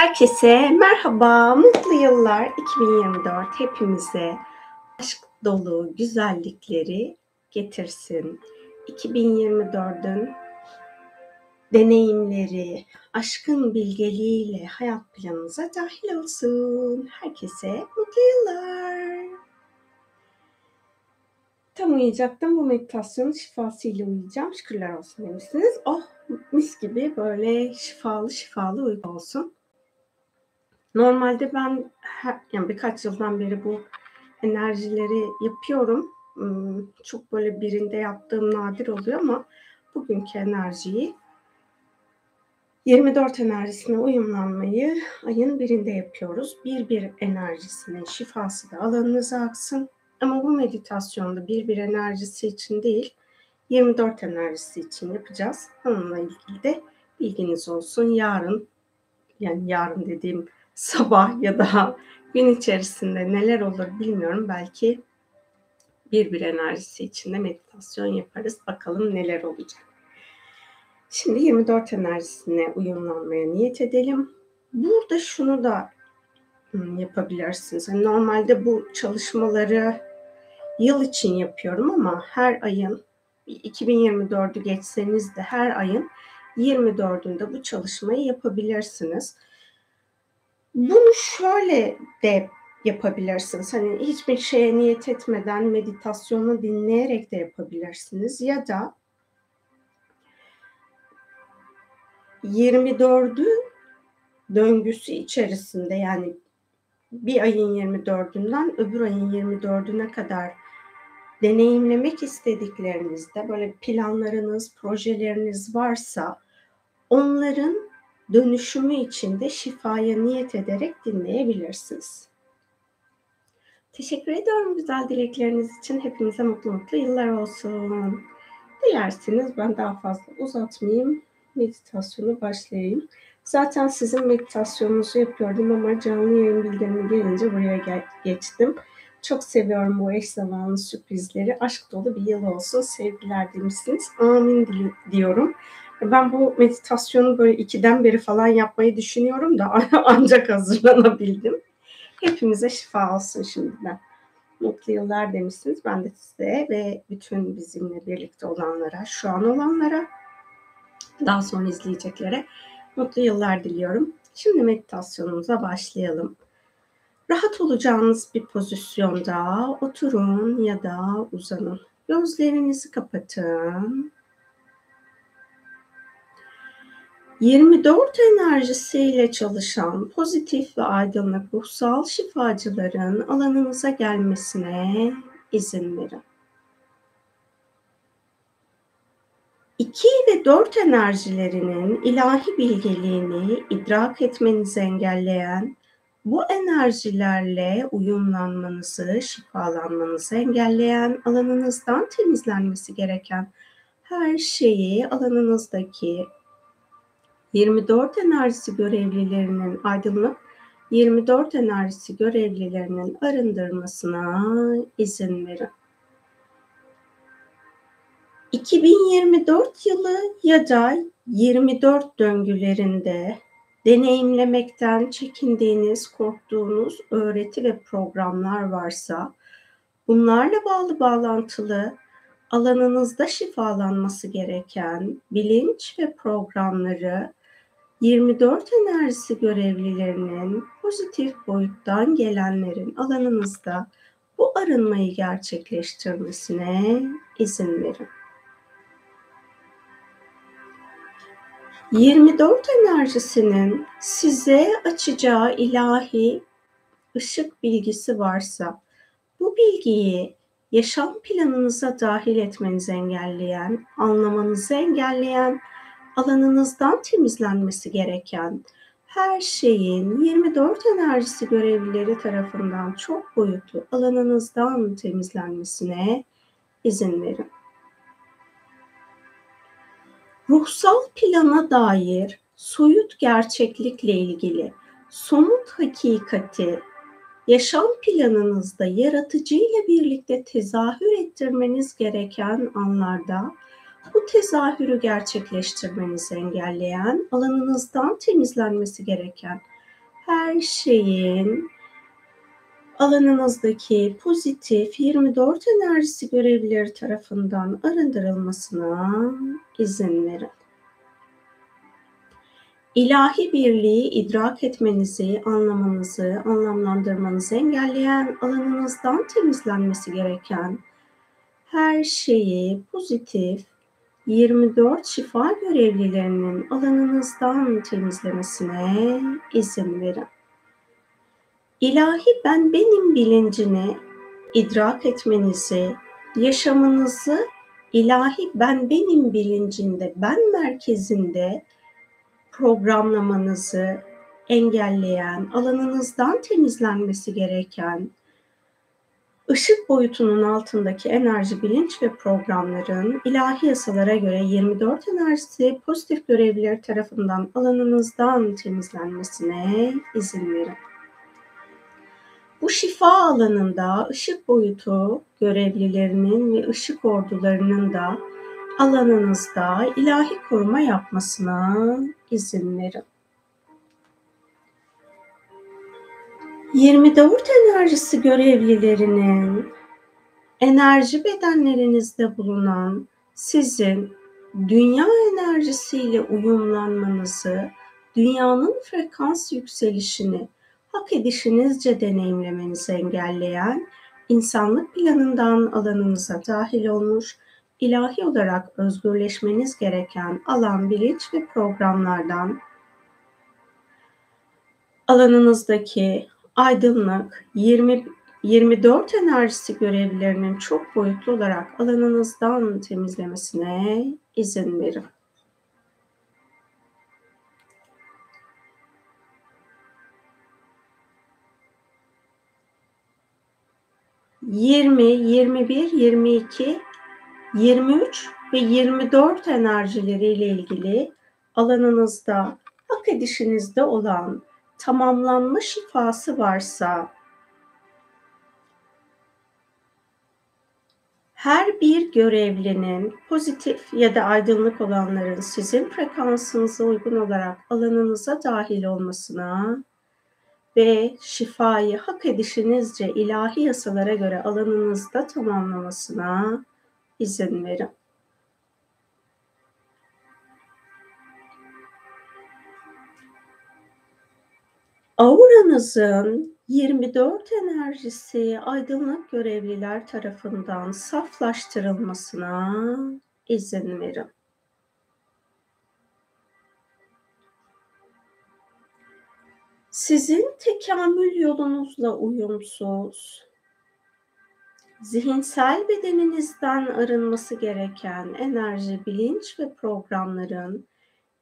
Herkese merhaba, mutlu yıllar 2024 hepimize aşk dolu güzellikleri getirsin. 2024'ün deneyimleri, aşkın bilgeliğiyle hayat planınıza dahil olsun. Herkese mutlu yıllar. Tam uyuyacaktım bu meditasyonun şifasıyla uyuyacağım. Şükürler olsun demişsiniz. Oh mis gibi böyle şifalı şifalı uyku olsun. Normalde ben her, yani birkaç yıldan beri bu enerjileri yapıyorum. Hmm, çok böyle birinde yaptığım nadir oluyor ama bugünkü enerjiyi 24 enerjisine uyumlanmayı ayın birinde yapıyoruz. Bir bir enerjisinin şifası da alanınıza aksın. Ama bu meditasyonda bir bir enerjisi için değil, 24 enerjisi için yapacağız. Onunla ilgili de bilginiz olsun. Yarın, yani yarın dediğim sabah ya da gün içerisinde neler olur bilmiyorum. Belki bir bir enerjisi içinde meditasyon yaparız. Bakalım neler olacak. Şimdi 24 enerjisine uyumlanmaya niyet edelim. Burada şunu da hmm, yapabilirsiniz. Yani normalde bu çalışmaları yıl için yapıyorum ama her ayın 2024'ü geçseniz de her ayın 24'ünde bu çalışmayı yapabilirsiniz. Bunu şöyle de yapabilirsiniz. Hani hiçbir şeye niyet etmeden meditasyonu dinleyerek de yapabilirsiniz. Ya da 24'ü döngüsü içerisinde yani bir ayın 24'ünden öbür ayın 24'üne kadar deneyimlemek istediklerinizde böyle planlarınız, projeleriniz varsa onların dönüşümü için de şifaya niyet ederek dinleyebilirsiniz. Teşekkür ediyorum güzel dilekleriniz için. Hepinize mutlu mutlu yıllar olsun. Dilerseniz ben daha fazla uzatmayayım. Meditasyonu başlayayım. Zaten sizin meditasyonunuzu yapıyordum ama canlı yayın bildirimi gelince buraya geçtim. Çok seviyorum bu eş zamanlı sürprizleri. Aşk dolu bir yıl olsun. Sevgiler demişsiniz. Amin diyorum. Ben bu meditasyonu böyle ikiden beri falan yapmayı düşünüyorum da ancak hazırlanabildim. Hepimize şifa olsun şimdiden. Mutlu yıllar demişsiniz. Ben de size ve bütün bizimle birlikte olanlara, şu an olanlara, daha sonra izleyeceklere mutlu yıllar diliyorum. Şimdi meditasyonumuza başlayalım. Rahat olacağınız bir pozisyonda oturun ya da uzanın. Gözlerinizi kapatın. 24 enerjisiyle çalışan pozitif ve aydınlık ruhsal şifacıların alanınıza gelmesine izin verin. 2 ve 4 enerjilerinin ilahi bilgeliğini idrak etmenizi engelleyen bu enerjilerle uyumlanmanızı, şifalanmanızı engelleyen, alanınızdan temizlenmesi gereken her şeyi alanınızdaki 24 enerjisi görevlilerinin aydınlık 24 enerjisi görevlilerinin arındırmasına izin verin. 2024 yılı ya da 24 döngülerinde deneyimlemekten çekindiğiniz, korktuğunuz öğreti ve programlar varsa bunlarla bağlı bağlantılı alanınızda şifalanması gereken bilinç ve programları 24 enerjisi görevlilerinin pozitif boyuttan gelenlerin alanınızda bu arınmayı gerçekleştirmesine izin verin. 24 enerjisinin size açacağı ilahi ışık bilgisi varsa bu bilgiyi yaşam planınıza dahil etmenizi engelleyen, anlamanızı engelleyen, alanınızdan temizlenmesi gereken her şeyin 24 enerjisi görevlileri tarafından çok boyutlu alanınızdan temizlenmesine izin verin. Ruhsal plana dair soyut gerçeklikle ilgili somut hakikati yaşam planınızda yaratıcı ile birlikte tezahür ettirmeniz gereken anlarda bu tezahürü gerçekleştirmenizi engelleyen, alanınızdan temizlenmesi gereken her şeyin alanınızdaki pozitif 24 enerjisi görevlileri tarafından arındırılmasına izin verin. İlahi birliği idrak etmenizi, anlamanızı, anlamlandırmanızı engelleyen alanınızdan temizlenmesi gereken her şeyi pozitif 24 şifa görevlilerinin alanınızdan temizlemesine izin verin. İlahi ben benim bilincini idrak etmenizi, yaşamınızı ilahi ben benim bilincinde, ben merkezinde programlamanızı engelleyen, alanınızdan temizlenmesi gereken ışık boyutunun altındaki enerji, bilinç ve programların ilahi yasalara göre 24 enerjisi pozitif görevliler tarafından alanınızdan temizlenmesine izin verin. Bu şifa alanında ışık boyutu görevlilerinin ve ışık ordularının da alanınızda ilahi koruma yapmasına izin verin. 24 enerjisi görevlilerinin enerji bedenlerinizde bulunan sizin dünya enerjisiyle uyumlanmanızı, dünyanın frekans yükselişini hak edişinizce deneyimlemenizi engelleyen insanlık planından alanınıza dahil olmuş, ilahi olarak özgürleşmeniz gereken alan, bilinç ve programlardan alanınızdaki aydınlık 20 24 enerjisi görevlilerinin çok boyutlu olarak alanınızdan temizlemesine izin verin. 20, 21, 22, 23 ve 24 enerjileriyle ilgili alanınızda hak edişinizde olan tamamlanma şifası varsa her bir görevlinin pozitif ya da aydınlık olanların sizin frekansınıza uygun olarak alanınıza dahil olmasına ve şifayı hak edişinizce ilahi yasalara göre alanınızda tamamlamasına izin verin. Auranızın 24 enerjisi aydınlık görevliler tarafından saflaştırılmasına izin verin. Sizin tekamül yolunuzla uyumsuz, zihinsel bedeninizden arınması gereken enerji, bilinç ve programların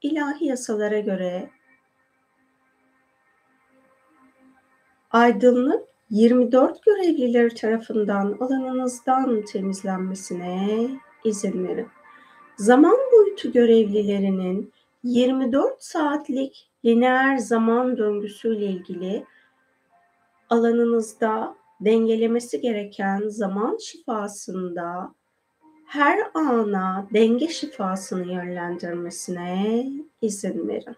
ilahi yasalara göre aydınlık 24 görevlileri tarafından alanınızdan temizlenmesine izin verin. Zaman boyutu görevlilerinin 24 saatlik lineer zaman döngüsüyle ilgili alanınızda dengelemesi gereken zaman şifasında her ana denge şifasını yönlendirmesine izin verin.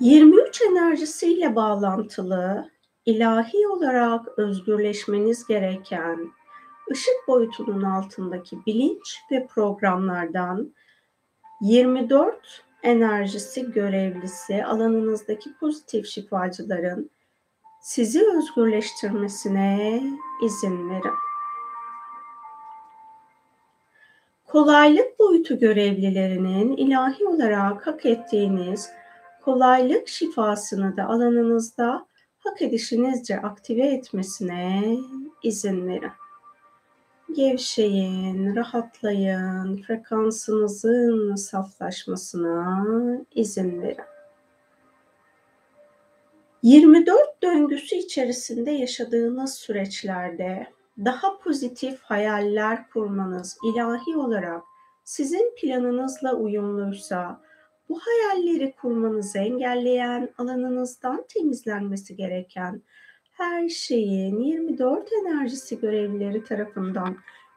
23 enerjisiyle bağlantılı ilahi olarak özgürleşmeniz gereken ışık boyutunun altındaki bilinç ve programlardan 24 enerjisi görevlisi alanınızdaki pozitif şifacıların sizi özgürleştirmesine izin verin. Kolaylık boyutu görevlilerinin ilahi olarak hak ettiğiniz kolaylık şifasını da alanınızda hak edişinizce aktive etmesine izin verin. Gevşeyin, rahatlayın, frekansınızın saflaşmasına izin verin. 24 döngüsü içerisinde yaşadığınız süreçlerde daha pozitif hayaller kurmanız ilahi olarak sizin planınızla uyumluysa bu hayalleri kurmanızı engelleyen, alanınızdan temizlenmesi gereken her şeyin 24 enerjisi görevlileri tarafından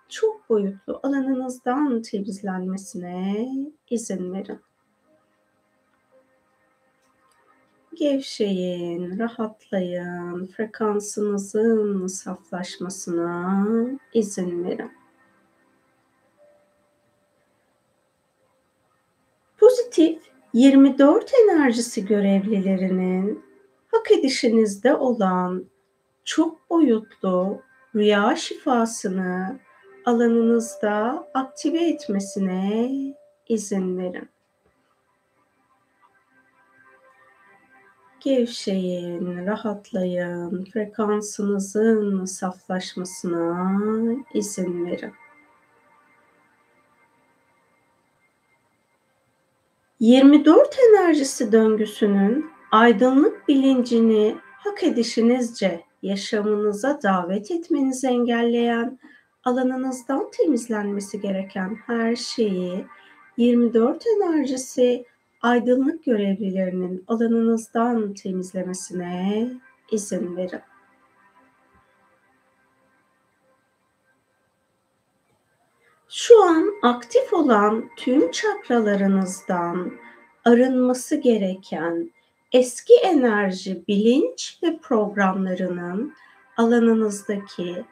çok boyutlu alanınızdan temizlenmesine izin verin. Gevşeyin, rahatlayın, frekansınızın saflaşmasına izin verin. Pozitif 24 enerjisi görevlilerinin hak edişinizde olan çok boyutlu rüya şifasını alanınızda aktive etmesine izin verin. Gevşeyin, rahatlayın, frekansınızın saflaşmasına izin verin. 24 enerjisi döngüsünün aydınlık bilincini hak edişinizce yaşamınıza davet etmenizi engelleyen, alanınızdan temizlenmesi gereken her şeyi 24 enerjisi aydınlık görevlilerinin alanınızdan temizlemesine izin verin. Şu an aktif olan tüm çakralarınızdan arınması gereken eski enerji, bilinç ve programlarının alanınızdaki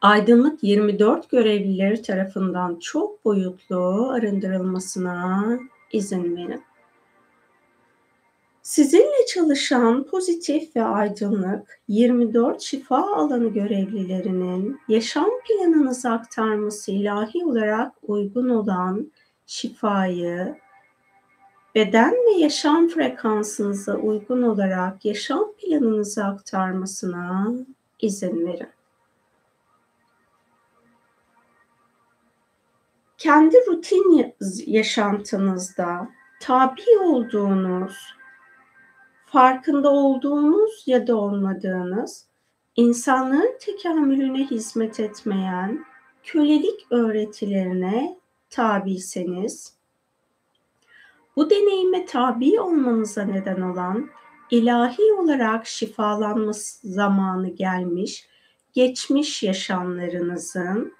aydınlık 24 görevlileri tarafından çok boyutlu arındırılmasına izin verin. Sizinle çalışan pozitif ve aydınlık 24 şifa alanı görevlilerinin yaşam planınızı aktarması ilahi olarak uygun olan şifayı beden ve yaşam frekansınıza uygun olarak yaşam planınızı aktarmasına izin verin. Kendi rutin yaşantınızda tabi olduğunuz, farkında olduğunuz ya da olmadığınız, insanlığın tekamülüne hizmet etmeyen kölelik öğretilerine tabiseniz, bu deneyime tabi olmanıza neden olan ilahi olarak şifalanması zamanı gelmiş, geçmiş yaşamlarınızın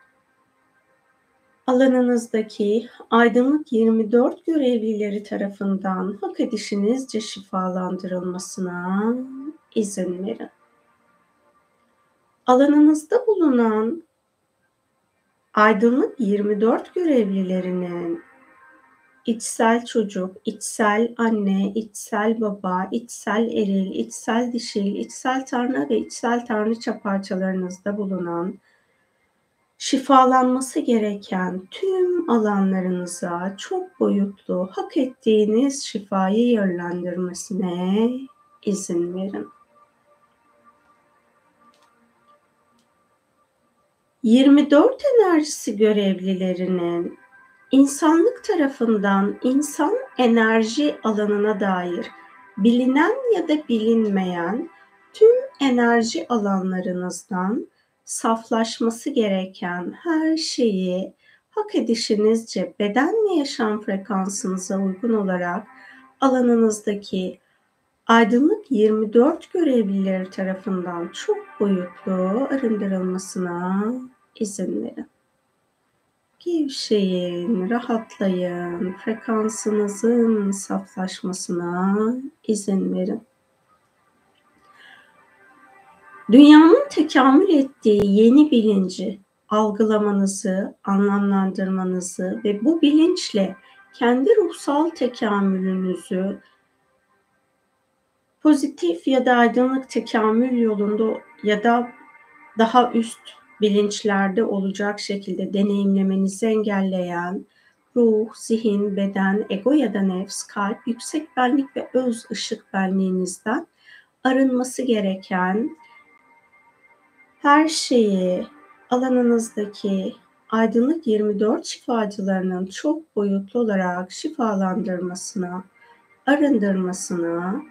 alanınızdaki aydınlık 24 görevlileri tarafından hak edişinizce şifalandırılmasına izin verin. Alanınızda bulunan aydınlık 24 görevlilerinin içsel çocuk, içsel anne, içsel baba, içsel eril, içsel dişil, içsel tanrı ve içsel tanrıça parçalarınızda bulunan şifalanması gereken tüm alanlarınıza çok boyutlu hak ettiğiniz şifayı yönlendirmesine izin verin. 24 enerjisi görevlilerinin insanlık tarafından insan enerji alanına dair bilinen ya da bilinmeyen tüm enerji alanlarınızdan saflaşması gereken her şeyi hak edişinizce beden ve yaşam frekansınıza uygun olarak alanınızdaki aydınlık 24 görevlileri tarafından çok boyutlu arındırılmasına izin verin. Gevşeyin, rahatlayın, frekansınızın saflaşmasına izin verin. Dünyanın tekamül ettiği yeni bilinci algılamanızı, anlamlandırmanızı ve bu bilinçle kendi ruhsal tekamülünüzü pozitif ya da aydınlık tekamül yolunda ya da daha üst bilinçlerde olacak şekilde deneyimlemenizi engelleyen ruh, zihin, beden, ego ya da nefs, kalp, yüksek benlik ve öz ışık benliğinizden arınması gereken her şeyi alanınızdaki aydınlık 24 şifacılarının çok boyutlu olarak şifalandırmasına, arındırmasına,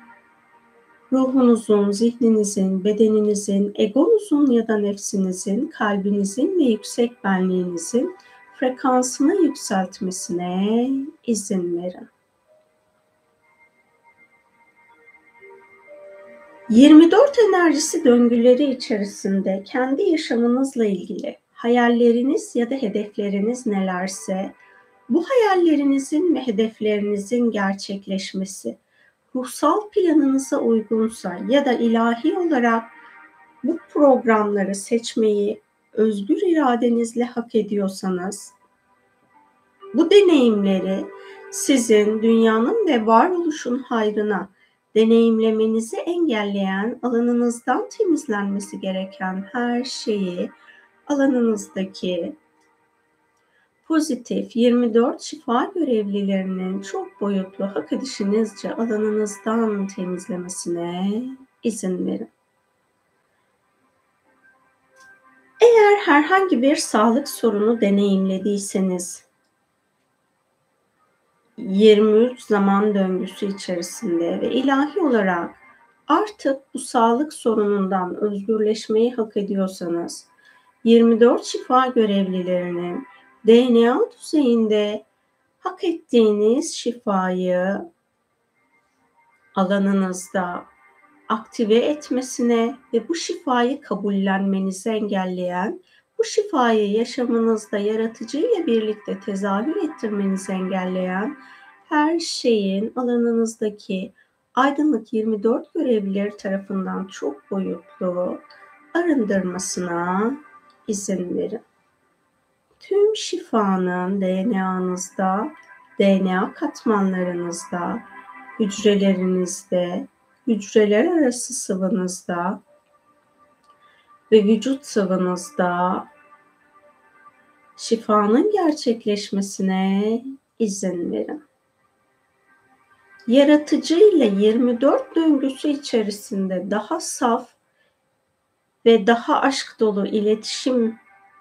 ruhunuzun, zihninizin, bedeninizin, egonuzun ya da nefsinizin, kalbinizin ve yüksek benliğinizin frekansını yükseltmesine izin verin. 24 enerjisi döngüleri içerisinde kendi yaşamınızla ilgili hayalleriniz ya da hedefleriniz nelerse bu hayallerinizin ve hedeflerinizin gerçekleşmesi, ruhsal planınıza uygunsa ya da ilahi olarak bu programları seçmeyi özgür iradenizle hak ediyorsanız bu deneyimleri sizin dünyanın ve varoluşun hayrına deneyimlemenizi engelleyen alanınızdan temizlenmesi gereken her şeyi alanınızdaki pozitif 24 şifa görevlilerinin çok boyutlu hak edişinizce alanınızdan temizlemesine izin verin. Eğer herhangi bir sağlık sorunu deneyimlediyseniz 23 zaman döngüsü içerisinde ve ilahi olarak artık bu sağlık sorunundan özgürleşmeyi hak ediyorsanız 24 şifa görevlilerinin DNA düzeyinde hak ettiğiniz şifayı alanınızda aktive etmesine ve bu şifayı kabullenmenizi engelleyen, bu şifayı yaşamınızda yaratıcıyla birlikte tezahür ettirmenizi engelleyen her şeyin alanınızdaki aydınlık 24 görevlileri tarafından çok boyutlu arındırmasına izin verin. Tüm şifanın DNA'nızda, DNA katmanlarınızda, hücrelerinizde, hücreler arası sıvınızda ve vücut sıvınızda şifanın gerçekleşmesine izin verin. Yaratıcı ile 24 döngüsü içerisinde daha saf ve daha aşk dolu iletişim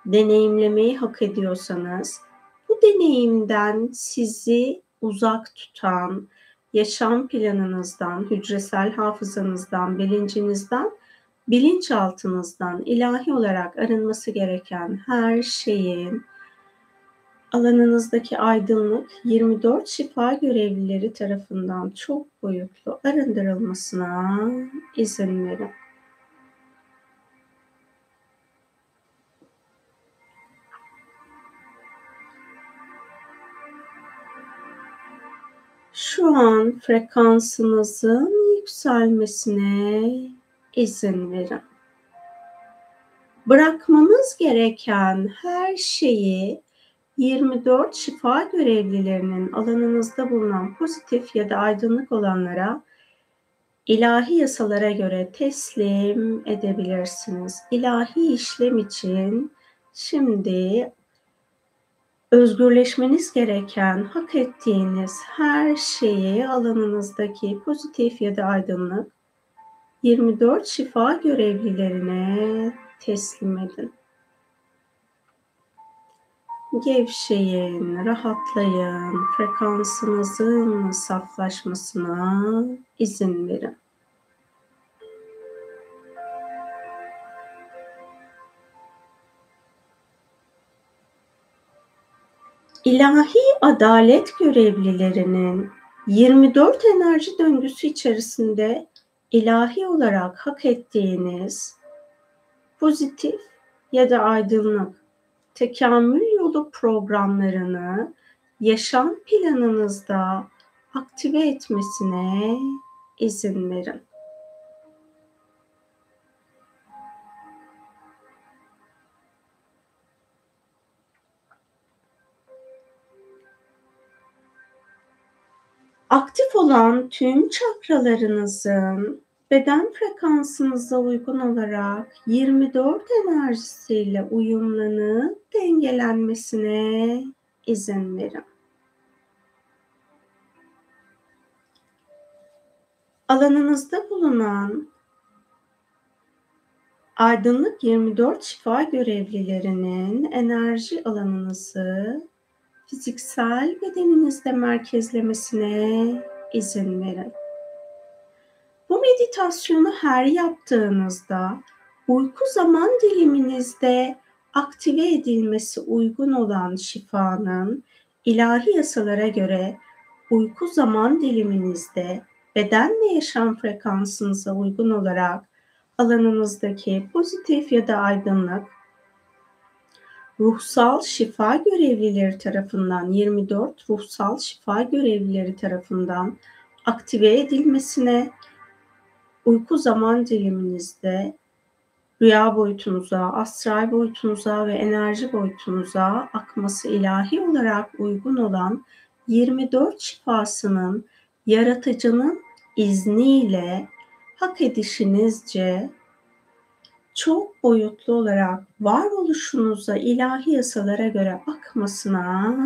deneyimlemeyi hak ediyorsanız bu deneyimden sizi uzak tutan, yaşam planınızdan, hücresel hafızanızdan, bilincinizden, bilinçaltınızdan ilahi olarak arınması gereken her şeyin alanınızdaki aydınlık 24 şifa görevlileri tarafından çok boyutlu arındırılmasına izin verin. şu an frekansınızın yükselmesine izin verin. Bırakmanız gereken her şeyi 24 şifa görevlilerinin alanınızda bulunan pozitif ya da aydınlık olanlara ilahi yasalara göre teslim edebilirsiniz. İlahi işlem için şimdi özgürleşmeniz gereken, hak ettiğiniz her şeyi alanınızdaki pozitif ya da aydınlık 24 şifa görevlilerine teslim edin. Gevşeyin, rahatlayın, frekansınızın saflaşmasına izin verin. İlahi adalet görevlilerinin 24 enerji döngüsü içerisinde ilahi olarak hak ettiğiniz pozitif ya da aydınlık tekamül yolu programlarını yaşam planınızda aktive etmesine izin verin. aktif olan tüm çakralarınızın beden frekansınıza uygun olarak 24 enerjisiyle uyumlanıp dengelenmesine izin verin. Alanınızda bulunan aydınlık 24 şifa görevlilerinin enerji alanınızı fiziksel bedeninizde merkezlemesine izin verin. Meditasyonu her yaptığınızda uyku zaman diliminizde aktive edilmesi uygun olan şifanın ilahi yasalara göre uyku zaman diliminizde beden ve yaşam frekansınıza uygun olarak alanınızdaki pozitif ya da aydınlık ruhsal şifa görevlileri tarafından 24 ruhsal şifa görevlileri tarafından aktive edilmesine, uyku zaman diliminizde rüya boyutunuza, astral boyutunuza ve enerji boyutunuza akması ilahi olarak uygun olan 24 şifasının yaratıcının izniyle hak edişinizce çok boyutlu olarak varoluşunuza ilahi yasalara göre akmasına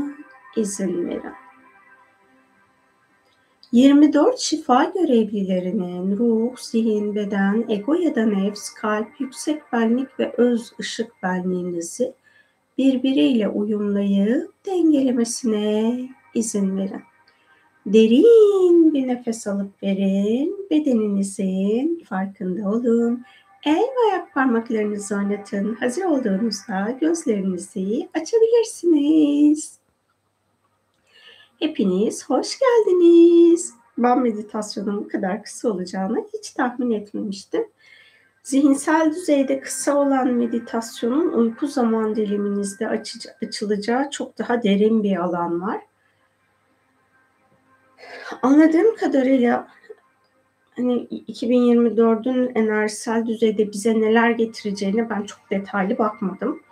izin verin. 24 şifa görevlilerinin ruh, zihin, beden, ego ya da nefs, kalp, yüksek benlik ve öz ışık benliğinizi birbiriyle uyumlayıp dengelemesine izin verin. Derin bir nefes alıp verin. Bedeninizin farkında olun. El ve ayak parmaklarınızı oynatın. Hazır olduğunuzda gözlerinizi açabilirsiniz. Hepiniz hoş geldiniz. Ben meditasyonun bu kadar kısa olacağını hiç tahmin etmemiştim. Zihinsel düzeyde kısa olan meditasyonun uyku zaman diliminizde açılacağı çok daha derin bir alan var. Anladığım kadarıyla hani 2024'ün enerjisel düzeyde bize neler getireceğine ben çok detaylı bakmadım.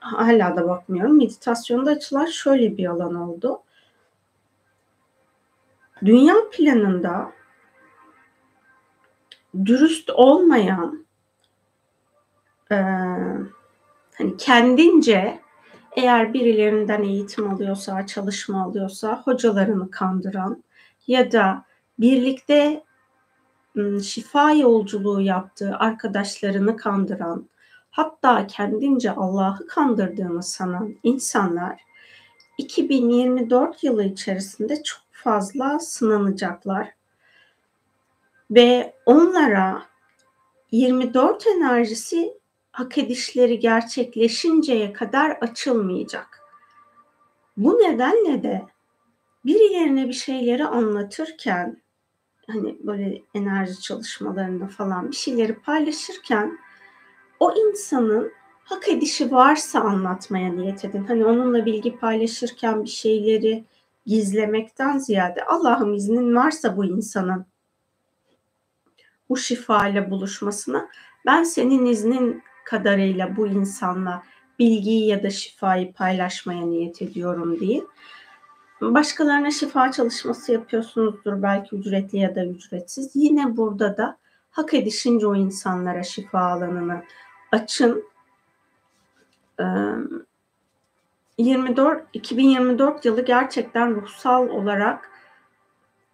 Hala da bakmıyorum. Meditasyonda açılan şöyle bir alan oldu. Dünya planında dürüst olmayan e, hani kendince eğer birilerinden eğitim alıyorsa, çalışma alıyorsa hocalarını kandıran ya da birlikte şifa yolculuğu yaptığı arkadaşlarını kandıran, hatta kendince Allah'ı kandırdığını sanan insanlar 2024 yılı içerisinde çok fazla sınanacaklar. Ve onlara 24 enerjisi hak edişleri gerçekleşinceye kadar açılmayacak. Bu nedenle de birilerine bir şeyleri anlatırken hani böyle enerji çalışmalarını falan bir şeyleri paylaşırken o insanın hak edişi varsa anlatmaya niyet edin. Hani onunla bilgi paylaşırken bir şeyleri gizlemekten ziyade Allah'ım iznin varsa bu insanın bu şifa ile buluşmasına ben senin iznin kadarıyla bu insanla bilgiyi ya da şifayı paylaşmaya niyet ediyorum diye. Başkalarına şifa çalışması yapıyorsunuzdur belki ücretli ya da ücretsiz. Yine burada da hak edişince o insanlara şifa alanını açın. 24 2024 yılı gerçekten ruhsal olarak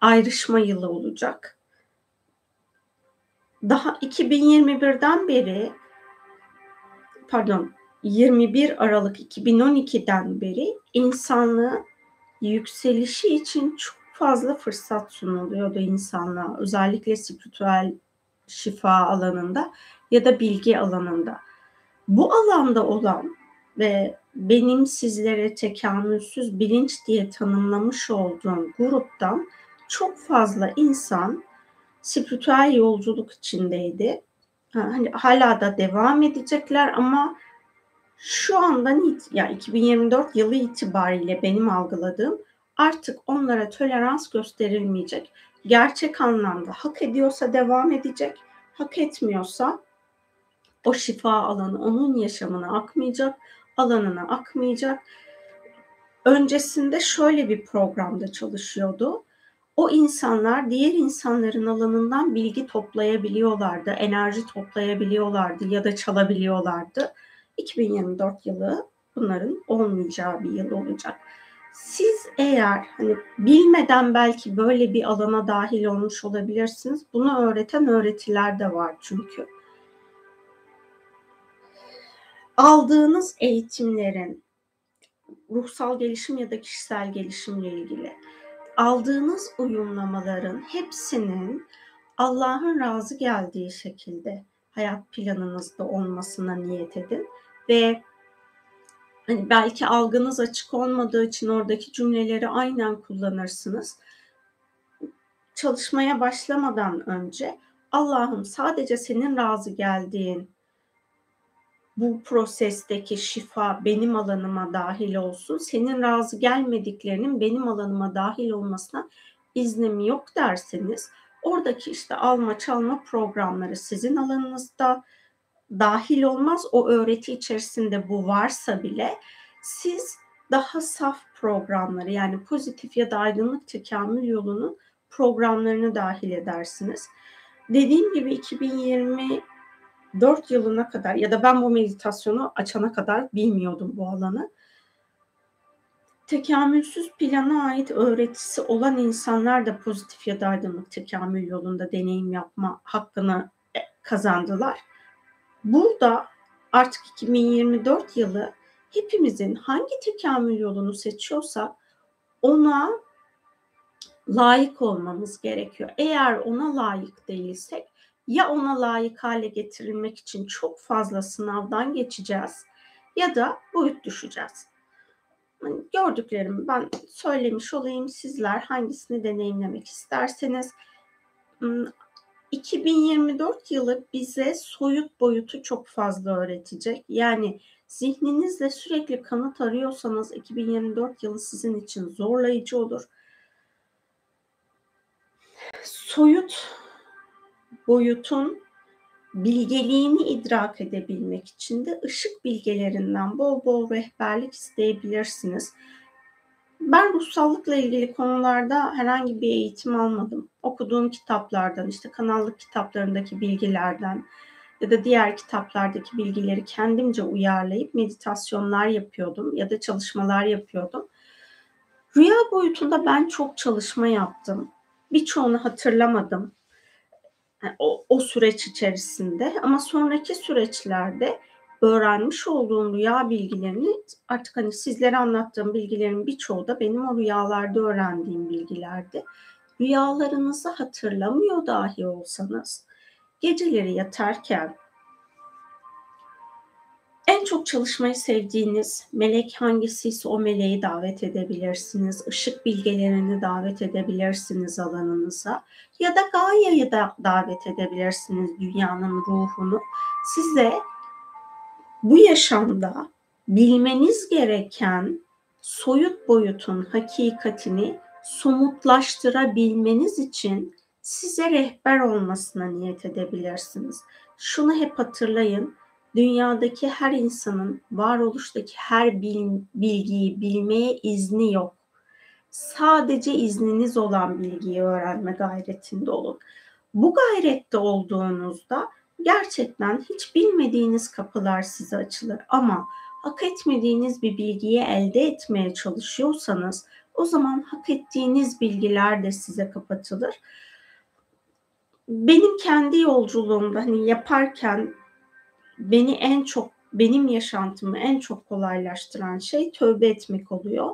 ayrışma yılı olacak. Daha 2021'den beri pardon 21 Aralık 2012'den beri insanlığı yükselişi için çok fazla fırsat sunuluyordu insanlığa. Özellikle spiritüel şifa alanında ya da bilgi alanında. Bu alanda olan ve benim sizlere tekamülsüz bilinç diye tanımlamış olduğum gruptan çok fazla insan spiritüel yolculuk içindeydi. Hani hala da devam edecekler ama şu andan ya yani 2024 yılı itibariyle benim algıladığım artık onlara tolerans gösterilmeyecek. Gerçek anlamda hak ediyorsa devam edecek, hak etmiyorsa o şifa alanı onun yaşamına akmayacak, alanına akmayacak. Öncesinde şöyle bir programda çalışıyordu. O insanlar diğer insanların alanından bilgi toplayabiliyorlardı, enerji toplayabiliyorlardı ya da çalabiliyorlardı 2024 yılı bunların olmayacağı bir yıl olacak. Siz eğer hani bilmeden belki böyle bir alana dahil olmuş olabilirsiniz. Bunu öğreten öğretiler de var çünkü. Aldığınız eğitimlerin ruhsal gelişim ya da kişisel gelişimle ilgili aldığınız uyumlamaların hepsinin Allah'ın razı geldiği şekilde hayat planınızda olmasına niyet edin ve hani belki algınız açık olmadığı için oradaki cümleleri aynen kullanırsınız. Çalışmaya başlamadan önce Allah'ım sadece senin razı geldiğin bu prosesteki şifa benim alanıma dahil olsun. Senin razı gelmediklerinin benim alanıma dahil olmasına iznim yok derseniz oradaki işte alma çalma programları sizin alanınızda dahil olmaz. O öğreti içerisinde bu varsa bile siz daha saf programları yani pozitif ya da aydınlık tekamül yolunun programlarını dahil edersiniz. Dediğim gibi 2024 yılına kadar ya da ben bu meditasyonu açana kadar bilmiyordum bu alanı. Tekamülsüz plana ait öğretisi olan insanlar da pozitif ya da aydınlık tekamül yolunda deneyim yapma hakkını e, kazandılar. Burada artık 2024 yılı hepimizin hangi tekamül yolunu seçiyorsa ona layık olmamız gerekiyor. Eğer ona layık değilsek ya ona layık hale getirilmek için çok fazla sınavdan geçeceğiz ya da boyut düşeceğiz. Hani gördüklerimi ben söylemiş olayım. Sizler hangisini deneyimlemek isterseniz 2024 yılı bize soyut boyutu çok fazla öğretecek. Yani zihninizle sürekli kanıt arıyorsanız 2024 yılı sizin için zorlayıcı olur. Soyut boyutun bilgeliğini idrak edebilmek için de ışık bilgelerinden bol bol rehberlik isteyebilirsiniz. Ben ruhsallıkla ilgili konularda herhangi bir eğitim almadım. Okuduğum kitaplardan, işte kanallık kitaplarındaki bilgilerden ya da diğer kitaplardaki bilgileri kendimce uyarlayıp meditasyonlar yapıyordum ya da çalışmalar yapıyordum. Rüya boyutunda ben çok çalışma yaptım. Birçoğunu hatırlamadım o, o süreç içerisinde ama sonraki süreçlerde öğrenmiş olduğum rüya bilgilerini artık hani sizlere anlattığım bilgilerin birçoğu da benim o rüyalarda öğrendiğim bilgilerdi. Rüyalarınızı hatırlamıyor dahi olsanız geceleri yatarken en çok çalışmayı sevdiğiniz melek hangisiyse o meleği davet edebilirsiniz. Işık bilgelerini davet edebilirsiniz alanınıza. Ya da Gaia'yı da davet edebilirsiniz dünyanın ruhunu. Size bu yaşamda bilmeniz gereken soyut boyutun hakikatini somutlaştırabilmeniz için size rehber olmasına niyet edebilirsiniz. Şunu hep hatırlayın dünyadaki her insanın varoluştaki her bilgiyi bilmeye izni yok. Sadece izniniz olan bilgiyi öğrenme gayretinde olun. Bu gayrette olduğunuzda gerçekten hiç bilmediğiniz kapılar size açılır ama hak etmediğiniz bir bilgiyi elde etmeye çalışıyorsanız o zaman hak ettiğiniz bilgiler de size kapatılır. Benim kendi yolculuğumda hani yaparken beni en çok benim yaşantımı en çok kolaylaştıran şey tövbe etmek oluyor.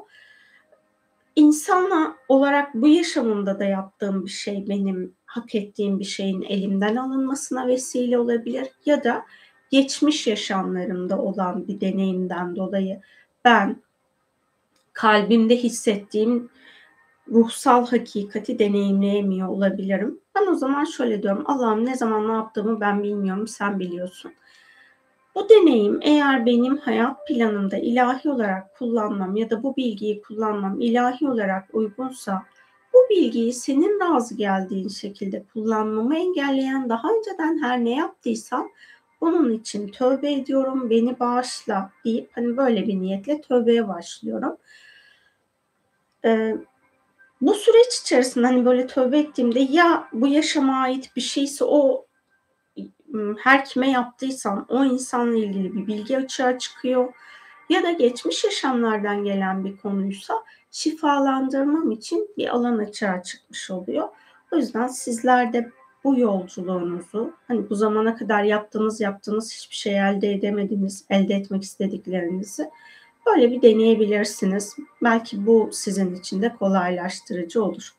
İnsanla olarak bu yaşamımda da yaptığım bir şey benim hak ettiğim bir şeyin elimden alınmasına vesile olabilir ya da geçmiş yaşamlarımda olan bir deneyimden dolayı ben kalbimde hissettiğim ruhsal hakikati deneyimleyemiyor olabilirim. Ben o zaman şöyle diyorum. Allah'ım ne zaman ne yaptığımı ben bilmiyorum, sen biliyorsun. Bu deneyim eğer benim hayat planımda ilahi olarak kullanmam ya da bu bilgiyi kullanmam ilahi olarak uygunsa bu bilgiyi senin razı geldiğin şekilde kullanmamı engelleyen daha önceden her ne yaptıysam onun için tövbe ediyorum, beni bağışla deyip hani böyle bir niyetle tövbeye başlıyorum. Ee, bu süreç içerisinde hani böyle tövbe ettiğimde ya bu yaşama ait bir şeyse o her kime yaptıysam o insanla ilgili bir bilgi açığa çıkıyor ya da geçmiş yaşamlardan gelen bir konuysa şifalandırmam için bir alan açığa çıkmış oluyor. O yüzden sizler de bu yolculuğunuzu hani bu zamana kadar yaptığınız yaptığınız hiçbir şey elde edemediğiniz, elde etmek istediklerinizi böyle bir deneyebilirsiniz. Belki bu sizin için de kolaylaştırıcı olur.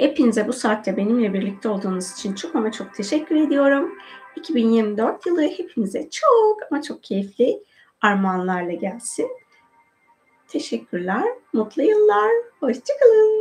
Hepinize bu saatte benimle birlikte olduğunuz için çok ama çok teşekkür ediyorum. 2024 yılı hepinize çok ama çok keyifli armağanlarla gelsin. Teşekkürler, mutlu yıllar, hoşçakalın.